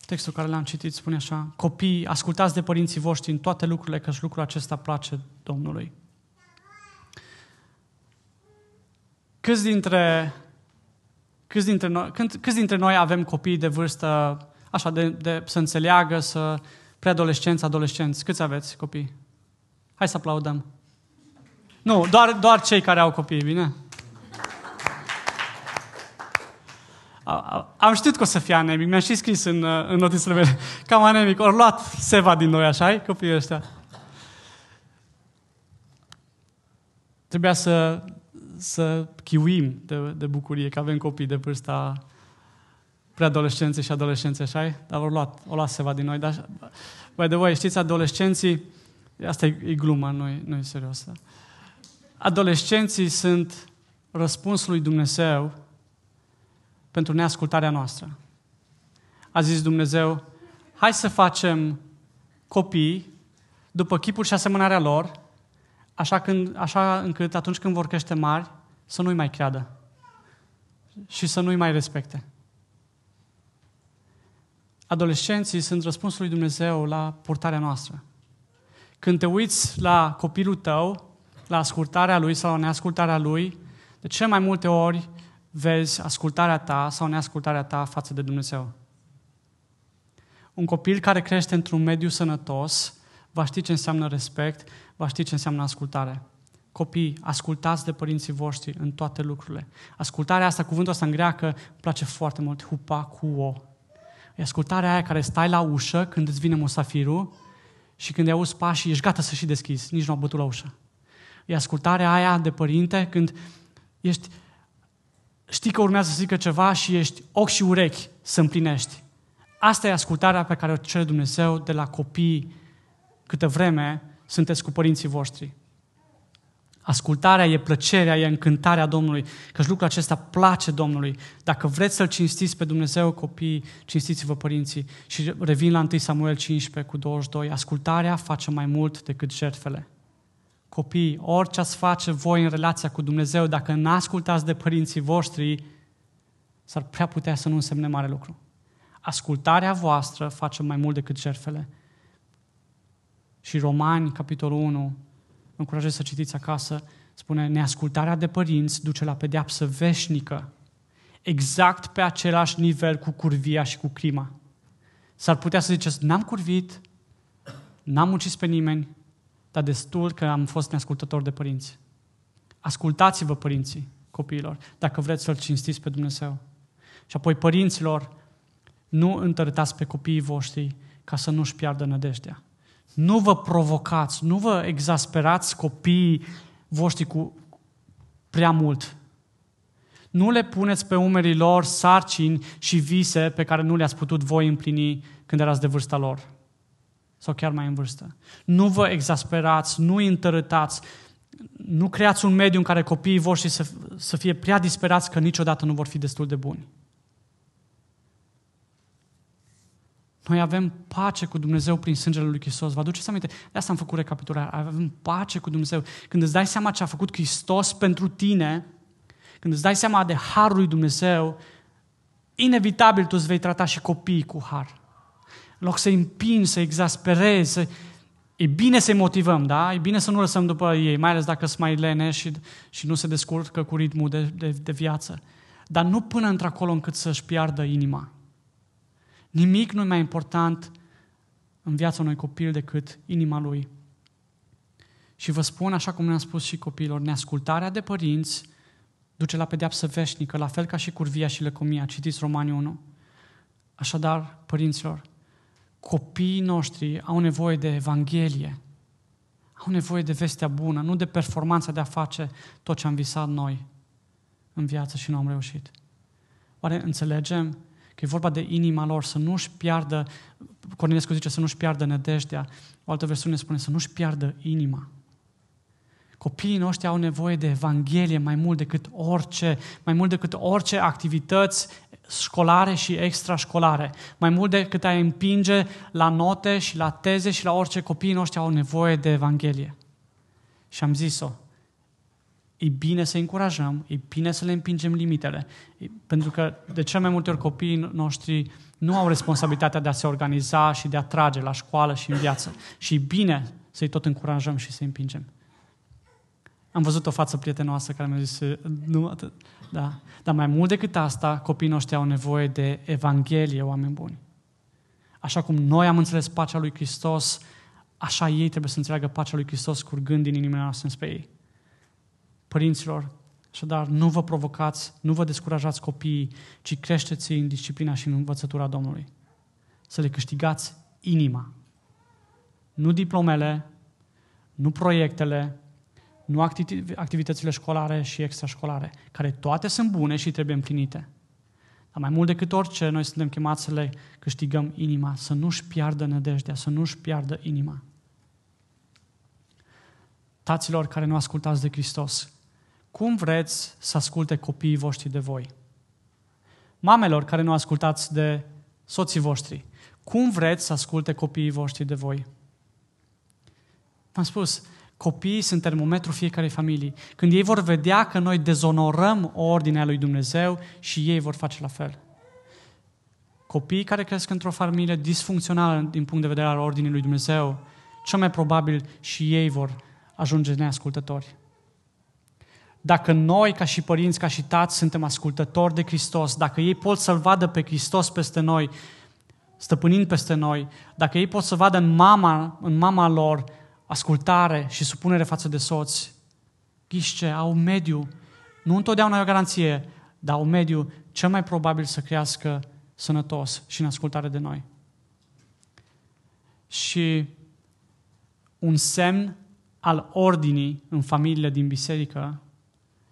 Textul care l-am citit spune așa, copii, ascultați de părinții voștri în toate lucrurile, căci lucrul acesta place Domnului. Câți dintre, câți dintre, noi, câți dintre noi avem copii de vârstă așa, de, de, să înțeleagă, să preadolescenți, adolescenți? Câți aveți copii? Hai să aplaudăm. Nu, doar, doar cei care au copii, bine? Am știut că o să fie anemic, mi-am și scris în, în notițele mele, cam anemic, ori luat seva din noi, așa copiii ăștia. Trebuia să să chiuim de, de bucurie că avem copii de vârsta preadolescențe și adolescențe, așa Dar au luat, o luat seva din noi. Dar, by the way, știți, adolescenții, asta e, e gluma, nu e, nu e serios. Da? Adolescenții sunt răspunsul lui Dumnezeu pentru neascultarea noastră. A zis Dumnezeu, hai să facem copii după chipul și asemănarea lor, așa, când, așa încât atunci când vor crește mari, să nu-i mai creadă și să nu-i mai respecte. Adolescenții sunt răspunsul lui Dumnezeu la purtarea noastră. Când te uiți la copilul tău, la ascultarea lui sau la neascultarea lui, de ce mai multe ori vezi ascultarea ta sau neascultarea ta față de Dumnezeu. Un copil care crește într-un mediu sănătos va ști ce înseamnă respect, va ști ce înseamnă ascultare. Copii, ascultați de părinții voștri în toate lucrurile. Ascultarea asta, cuvântul ăsta în greacă, îmi place foarte mult, hupa cu o. E ascultarea aia care stai la ușă când îți vine musafirul și când auzi pașii, ești gata să și deschizi, nici nu a bătut la ușă. E ascultarea aia de părinte când ești, știi că urmează să zică ceva și ești ochi și urechi să împlinești. Asta e ascultarea pe care o cere Dumnezeu de la copii câtă vreme sunteți cu părinții voștri. Ascultarea e plăcerea, e încântarea Domnului, că lucrul acesta place Domnului. Dacă vreți să-L cinstiți pe Dumnezeu, copii, cinstiți-vă părinții. Și revin la 1 Samuel 15 cu 22. Ascultarea face mai mult decât jertfele. Copii, orice ați face voi în relația cu Dumnezeu, dacă nu ascultați de părinții voștri, s-ar prea putea să nu însemne mare lucru. Ascultarea voastră face mai mult decât jertfele. Și Romani, capitolul 1, încurajez să citiți acasă, spune, neascultarea de părinți duce la pedeapsă veșnică, exact pe același nivel cu curvia și cu crima. S-ar putea să ziceți, n-am curvit, n-am ucis pe nimeni, dar destul că am fost neascultător de părinți. Ascultați-vă părinții copiilor, dacă vreți să-L cinstiți pe Dumnezeu. Și apoi părinților, nu întărâtați pe copiii voștri ca să nu-și piardă nădejdea. Nu vă provocați, nu vă exasperați copiii voștri cu prea mult. Nu le puneți pe umerii lor sarcini și vise pe care nu le-ați putut voi împlini când erați de vârsta lor. Sau chiar mai în vârstă. Nu vă exasperați, nu îi întărâtați, nu creați un mediu în care copiii voștri să, să fie prea disperați că niciodată nu vor fi destul de buni. Noi avem pace cu Dumnezeu prin sângele lui Hristos. Vă aduceți aminte? De asta am făcut recapitularea. Avem pace cu Dumnezeu. Când îți dai seama ce a făcut Hristos pentru tine, când îți dai seama de harul lui Dumnezeu, inevitabil tu îți vei trata și copiii cu har. În loc să-i împingi, să-i exasperezi, să... e bine să-i motivăm, da? E bine să nu lăsăm după ei, mai ales dacă sunt mai lene și, și nu se descurcă cu ritmul de, de, de viață. Dar nu până într-acolo încât să-și piardă inima. Nimic nu e mai important în viața unui copil decât inima lui. Și vă spun, așa cum ne-am spus și copiilor, neascultarea de părinți duce la pedeapsă veșnică, la fel ca și curvia și lăcomia. Citiți Romanii 1. Așadar, părinților, copiii noștri au nevoie de Evanghelie, au nevoie de vestea bună, nu de performanța de a face tot ce am visat noi în viață și nu am reușit. Oare înțelegem că e vorba de inima lor, să nu-și piardă, Cornelescu zice să nu-și piardă nădejdea, o altă versiune spune să nu-și piardă inima. Copiii noștri au nevoie de Evanghelie mai mult decât orice, mai mult decât orice activități școlare și extrașcolare. Mai mult decât a împinge la note și la teze și la orice copiii noștri au nevoie de Evanghelie. Și am zis-o, e bine să încurajăm, e bine să le împingem limitele, pentru că de cel mai multe ori copiii noștri nu au responsabilitatea de a se organiza și de a trage la școală și în viață. Și e bine să-i tot încurajăm și să-i împingem. Am văzut o față prietenoasă care mi-a zis, nu atât, da. Dar mai mult decât asta, copiii noștri au nevoie de Evanghelie, oameni buni. Așa cum noi am înțeles pacea lui Hristos, așa ei trebuie să înțeleagă pacea lui Hristos curgând din inimile noastre spre ei. Părinților, așadar, nu vă provocați, nu vă descurajați copiii, ci creșteți în disciplina și în învățătura Domnului. Să le câștigați inima. Nu diplomele, nu proiectele, nu activitățile școlare și extrașcolare, care toate sunt bune și trebuie împlinite. Dar mai mult decât orice, noi suntem chemați să le câștigăm inima, să nu-și piardă nădejdea, să nu-și piardă inima. Taților care nu ascultați de Hristos, cum vreți să asculte copiii voștri de voi? Mamelor care nu ascultați de soții voștri, cum vreți să asculte copiii voștri de voi? am spus, copiii sunt termometru fiecarei familii. Când ei vor vedea că noi dezonorăm ordinea lui Dumnezeu și ei vor face la fel. Copiii care cresc într-o familie disfuncțională din punct de vedere al ordinii lui Dumnezeu, cel mai probabil și ei vor ajunge neascultători. Dacă noi, ca și părinți, ca și tați, suntem ascultători de Hristos, dacă ei pot să-L vadă pe Hristos peste noi, stăpânind peste noi, dacă ei pot să vadă în mama, în mama lor ascultare și supunere față de soți, ghiște, au un mediu, nu întotdeauna e o garanție, dar un mediu cel mai probabil să crească sănătos și în ascultare de noi. Și un semn al ordinii în familiile din biserică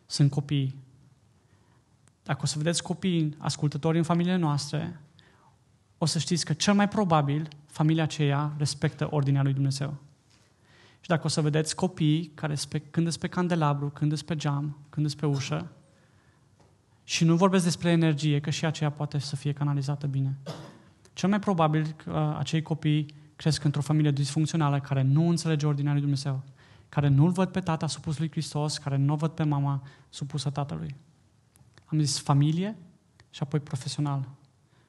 sunt copiii. Dacă o să vedeți copii ascultători în familiile noastre, o să știți că cel mai probabil familia aceea respectă ordinea lui Dumnezeu. Și dacă o să vedeți copii care spe, când pe candelabru, când pe geam, când pe ușă, și nu vorbesc despre energie, că și aceea poate să fie canalizată bine. Cel mai probabil că acei copii cresc într-o familie disfuncțională care nu înțelege ordinea lui Dumnezeu, care nu-L văd pe tata supus lui Hristos, care nu văd pe mama supusă tatălui. Am zis familie și apoi profesional.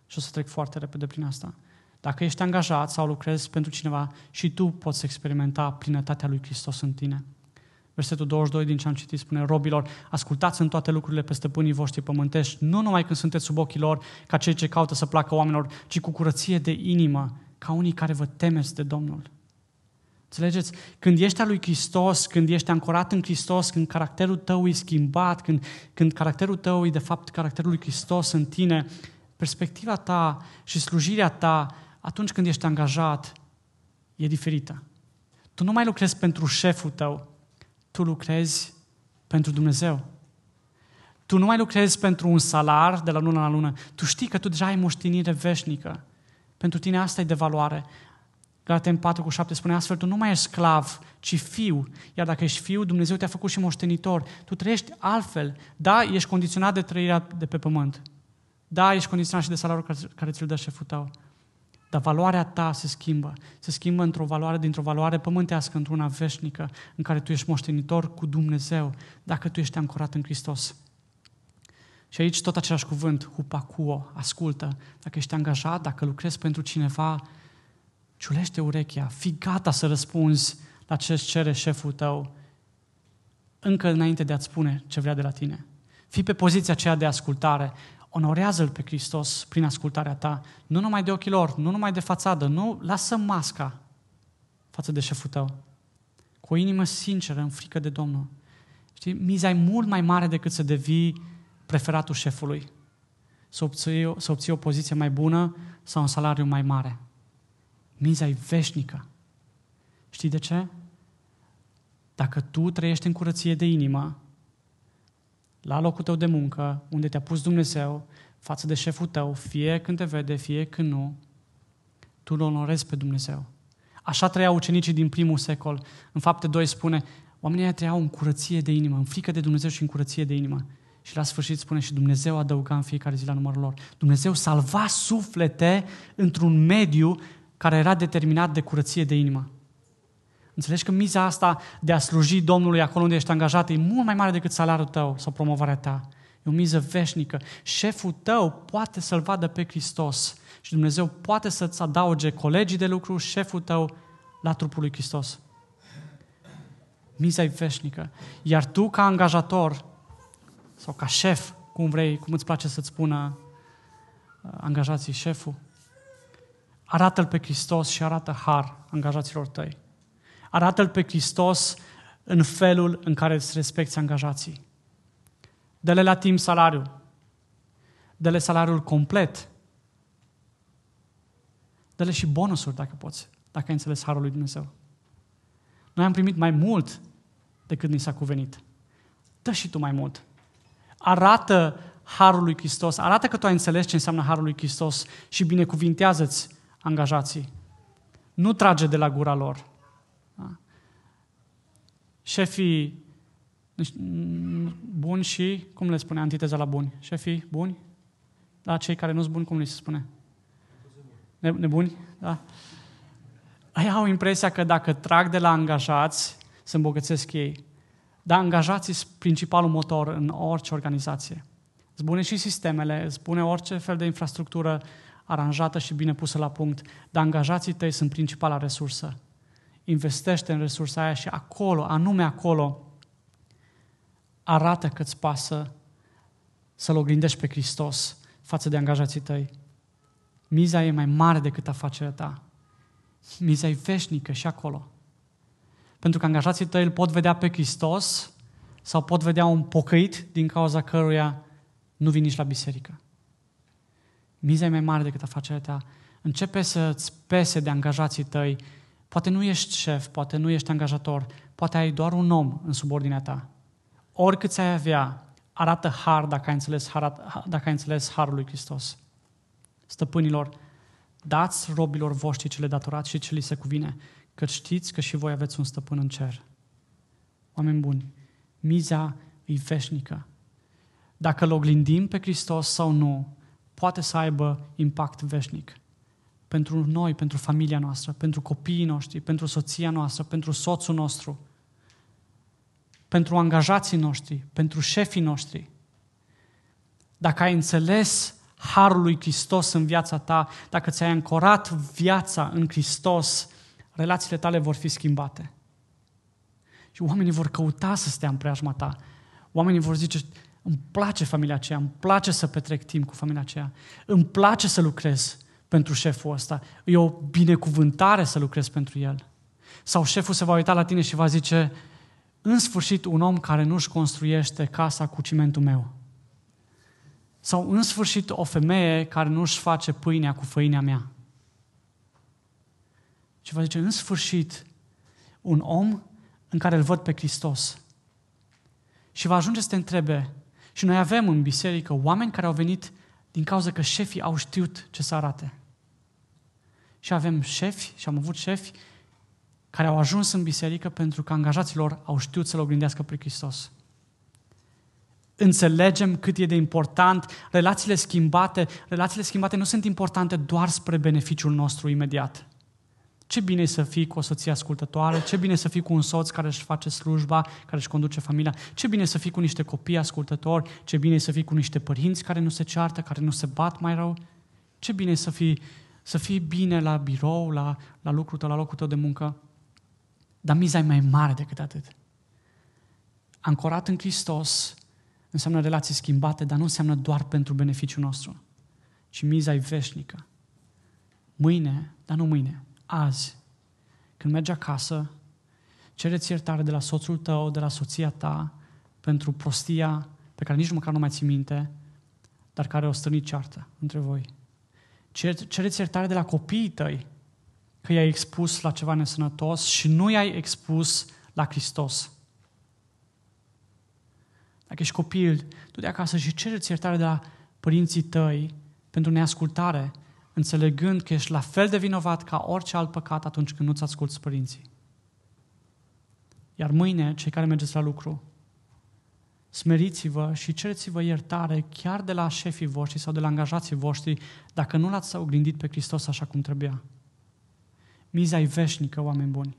Și o să trec foarte repede prin asta. Dacă ești angajat sau lucrezi pentru cineva și tu poți experimenta plinătatea lui Hristos în tine. Versetul 22 din ce am citit spune, robilor, ascultați în toate lucrurile pe stăpânii voștri pământești, nu numai când sunteți sub ochii lor, ca cei ce caută să placă oamenilor, ci cu curăție de inimă, ca unii care vă temeți de Domnul. Înțelegeți? Când ești al lui Hristos, când ești ancorat în Hristos, când caracterul tău e schimbat, când, când caracterul tău e de fapt caracterul lui Hristos în tine, perspectiva ta și slujirea ta atunci când ești angajat e diferită. Tu nu mai lucrezi pentru șeful tău, tu lucrezi pentru Dumnezeu. Tu nu mai lucrezi pentru un salar de la lună la lună. Tu știi că tu deja ai moștenire veșnică. Pentru tine asta e de valoare. Galaten 4 cu 7 spune astfel, tu nu mai ești sclav, ci fiu. Iar dacă ești fiu, Dumnezeu te-a făcut și moștenitor. Tu trăiești altfel. Da, ești condiționat de trăirea de pe pământ. Da, ești condiționat și de salariul care ți-l dă șeful tău. Dar valoarea ta se schimbă. Se schimbă într-o valoare, dintr-o valoare pământească, într-una veșnică, în care tu ești moștenitor cu Dumnezeu, dacă tu ești ancorat în Hristos. Și aici tot același cuvânt, hupacuo, ascultă. Dacă ești angajat, dacă lucrezi pentru cineva, ciulește urechea, fii gata să răspunzi la ce îți cere șeful tău, încă înainte de a-ți spune ce vrea de la tine. Fii pe poziția aceea de ascultare. Onorează-L pe Hristos prin ascultarea ta, nu numai de ochii lor, nu numai de fațadă, nu, lasă masca față de șeful tău. Cu o inimă sinceră, în frică de Domnul. Știi, miza e mult mai mare decât să devii preferatul șefului. Să obții, să obții o poziție mai bună sau un salariu mai mare. Miza e veșnică. Știi de ce? Dacă tu trăiești în curăție de inimă, la locul tău de muncă, unde te-a pus Dumnezeu, față de șeful tău, fie când te vede, fie când nu, tu îl onorezi pe Dumnezeu. Așa trăiau ucenicii din primul secol. În fapte 2 spune, oamenii trăiau în curăție de inimă, în frică de Dumnezeu și în curăție de inimă. Și la sfârșit spune și Dumnezeu adăuga în fiecare zi la numărul lor. Dumnezeu salva suflete într-un mediu care era determinat de curăție de inimă. Înțelegi că miza asta de a sluji Domnului acolo unde ești angajat e mult mai mare decât salariul tău sau promovarea ta. E o miză veșnică. Șeful tău poate să-L vadă pe Hristos și Dumnezeu poate să-ți adauge colegii de lucru, șeful tău, la trupul lui Hristos. Miza e veșnică. Iar tu, ca angajator sau ca șef, cum vrei, cum îți place să-ți spună uh, angajații șeful, arată-L pe Hristos și arată har angajaților tăi. Arată-L pe Hristos în felul în care îți respecti angajații. Dă-le la timp salariul. Dă-le salariul complet. Dă-le și bonusuri, dacă poți, dacă ai înțeles harul lui Dumnezeu. Noi am primit mai mult decât ni s-a cuvenit. Dă și tu mai mult. Arată harul lui Hristos, arată că tu ai înțeles ce înseamnă harul lui Hristos și binecuvintează-ți angajații. Nu trage de la gura lor. Da? Șefii buni și, cum le spune antiteza la buni? Șefii buni? La cei care nu sunt buni, cum le se spune? Nebuni? Da. Ai au impresia că dacă trag de la angajați, se îmbogățesc ei. Dar angajații sunt principalul motor în orice organizație. Îți bune și sistemele, îți bune orice fel de infrastructură aranjată și bine pusă la punct, dar angajații tăi sunt principala resursă investește în resursa aia și acolo, anume acolo, arată că îți pasă să-L oglindești pe Hristos față de angajații tăi. Miza e mai mare decât afacerea ta. Miza e veșnică și acolo. Pentru că angajații tăi îl pot vedea pe Hristos sau pot vedea un pocăit din cauza căruia nu vii nici la biserică. Miza e mai mare decât afacerea ta. Începe să-ți pese de angajații tăi. Poate nu ești șef, poate nu ești angajator, poate ai doar un om în subordinea ta. Oricât ți-ai avea, arată har dacă ai înțeles, har, dacă ai înțeles harul lui Hristos. Stăpânilor, dați robilor voștri ce le datorați și ce li se cuvine, că știți că și voi aveți un stăpân în cer. Oameni buni, miza e veșnică. Dacă îl oglindim pe Hristos sau nu, poate să aibă impact veșnic. Pentru noi, pentru familia noastră, pentru copiii noștri, pentru soția noastră, pentru soțul nostru, pentru angajații noștri, pentru șefii noștri. Dacă ai înțeles harul lui Hristos în viața ta, dacă ți-ai ancorat viața în Hristos, relațiile tale vor fi schimbate. Și oamenii vor căuta să stea în preajma ta. Oamenii vor zice, îmi place familia aceea, îmi place să petrec timp cu familia aceea, îmi place să lucrez pentru șeful ăsta, e o binecuvântare să lucrez pentru el. Sau șeful se va uita la tine și va zice, în sfârșit un om care nu-și construiește casa cu cimentul meu. Sau în sfârșit o femeie care nu-și face pâinea cu făinea mea. Și va zice, în sfârșit, un om în care îl văd pe Hristos. Și va ajunge să te întrebe, și noi avem în biserică oameni care au venit din cauza că șefii au știut ce să arate. Și avem șefi, și am avut șefi, care au ajuns în biserică pentru că angajaților au știut să-L oglindească pe Hristos. Înțelegem cât e de important relațiile schimbate. Relațiile schimbate nu sunt importante doar spre beneficiul nostru imediat. Ce bine e să fii cu o soție ascultătoare, ce bine e să fii cu un soț care își face slujba, care își conduce familia, ce bine e să fii cu niște copii ascultători, ce bine e să fii cu niște părinți care nu se ceartă, care nu se bat mai rău, ce bine e să fii, să fii bine la birou, la, la lucrul tău, la locul tău de muncă. Dar miza e mai mare decât atât. Ancorat în Hristos înseamnă relații schimbate, dar nu înseamnă doar pentru beneficiul nostru, ci miza e veșnică. Mâine, dar nu mâine, azi, când mergi acasă, cereți iertare de la soțul tău, de la soția ta, pentru prostia pe care nici măcar nu mai ții minte, dar care o stănit ceartă între voi. Cereți iertare de la copiii tăi, că i-ai expus la ceva nesănătos și nu i-ai expus la Hristos. Dacă ești copil, du de acasă și cereți iertare de la părinții tăi pentru neascultare, înțelegând că ești la fel de vinovat ca orice alt păcat atunci când nu-ți asculți părinții. Iar mâine, cei care mergeți la lucru, smeriți-vă și cereți-vă iertare chiar de la șefii voștri sau de la angajații voștri dacă nu l-ați oglindit pe Hristos așa cum trebuia. Miza e veșnică, oameni buni.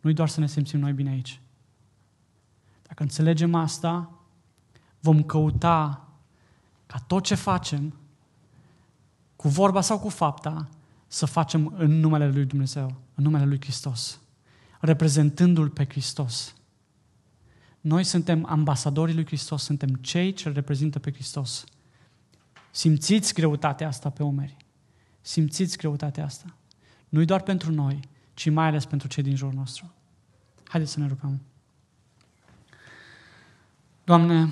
Nu-i doar să ne simțim noi bine aici. Dacă înțelegem asta, vom căuta ca tot ce facem cu vorba sau cu fapta, să facem în numele Lui Dumnezeu, în numele Lui Hristos, reprezentându-L pe Hristos. Noi suntem ambasadorii Lui Hristos, suntem cei ce reprezintă pe Hristos. Simțiți greutatea asta pe umeri. Simțiți greutatea asta. Nu doar pentru noi, ci mai ales pentru cei din jurul nostru. Haideți să ne rugăm. Doamne,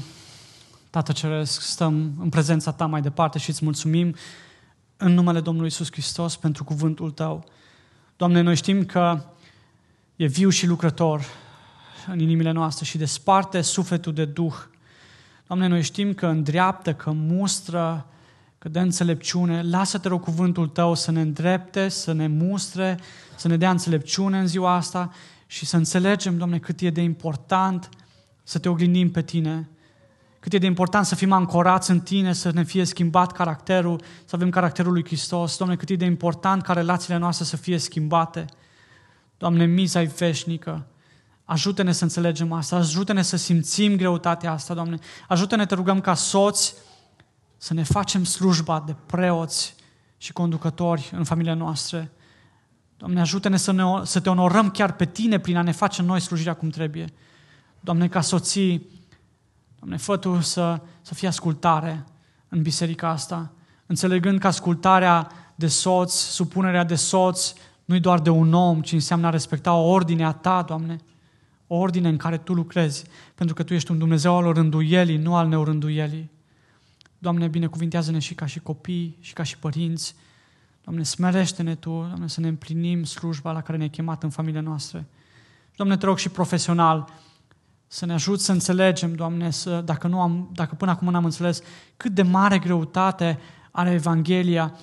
Tată Ceresc, stăm în prezența Ta mai departe și îți mulțumim în numele Domnului Isus Hristos pentru cuvântul Tău. Doamne, noi știm că e viu și lucrător în inimile noastre și desparte sufletul de Duh. Doamne, noi știm că îndreaptă, că mustră, că dă înțelepciune. Lasă-te rog cuvântul Tău să ne îndrepte, să ne mustre, să ne dea înțelepciune în ziua asta și să înțelegem, Doamne, cât e de important să te oglindim pe Tine, cât e de important să fim ancorați în Tine, să ne fie schimbat caracterul, să avem caracterul lui Hristos. Doamne, cât e de important ca relațiile noastre să fie schimbate. Doamne, miza e veșnică. Ajută-ne să înțelegem asta, ajută-ne să simțim greutatea asta, Doamne. Ajută-ne, te rugăm, ca soți să ne facem slujba de preoți și conducători în familia noastră. Doamne, ajută-ne să, ne, să te onorăm chiar pe Tine prin a ne face noi slujirea cum trebuie. Doamne, ca soții, Doamne, fă Tu să, să fie ascultare în biserica asta, înțelegând că ascultarea de soț, supunerea de soț, nu-i doar de un om, ci înseamnă a respecta o ordine a Ta, Doamne, o ordine în care Tu lucrezi, pentru că Tu ești un Dumnezeu al rânduielii, nu al neorânduielii. Doamne, binecuvintează-ne și ca și copii, și ca și părinți. Doamne, smerește-ne Tu, Doamne, să ne împlinim slujba la care ne-ai chemat în familia noastră. Doamne, te rog și profesional, să ne ajut să înțelegem, Doamne, să, dacă, nu am, dacă până acum n-am înțeles cât de mare greutate are Evanghelia,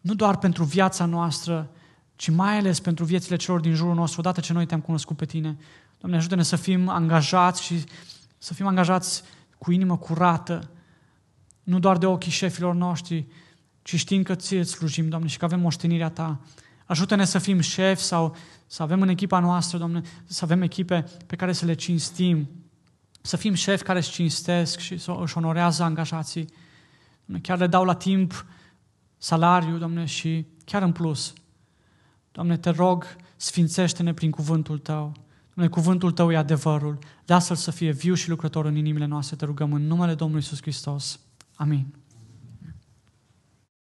nu doar pentru viața noastră, ci mai ales pentru viețile celor din jurul nostru, odată ce noi te-am cunoscut pe Tine. Doamne, ajută-ne să fim angajați și să fim angajați cu inimă curată, nu doar de ochii șefilor noștri, ci știind că ție îți slujim, Doamne, și că avem moștenirea Ta. Ajută-ne să fim șefi sau să avem în echipa noastră, Doamne, să avem echipe pe care să le cinstim, să fim șefi care își cinstesc și să își onorează angajații. Doamne, chiar le dau la timp salariu, Doamne, și chiar în plus. Doamne, te rog, sfințește-ne prin cuvântul Tău. Doamne, cuvântul Tău e adevărul. Lasă-L să fie viu și lucrător în inimile noastre, te rugăm în numele Domnului Iisus Hristos. Amin.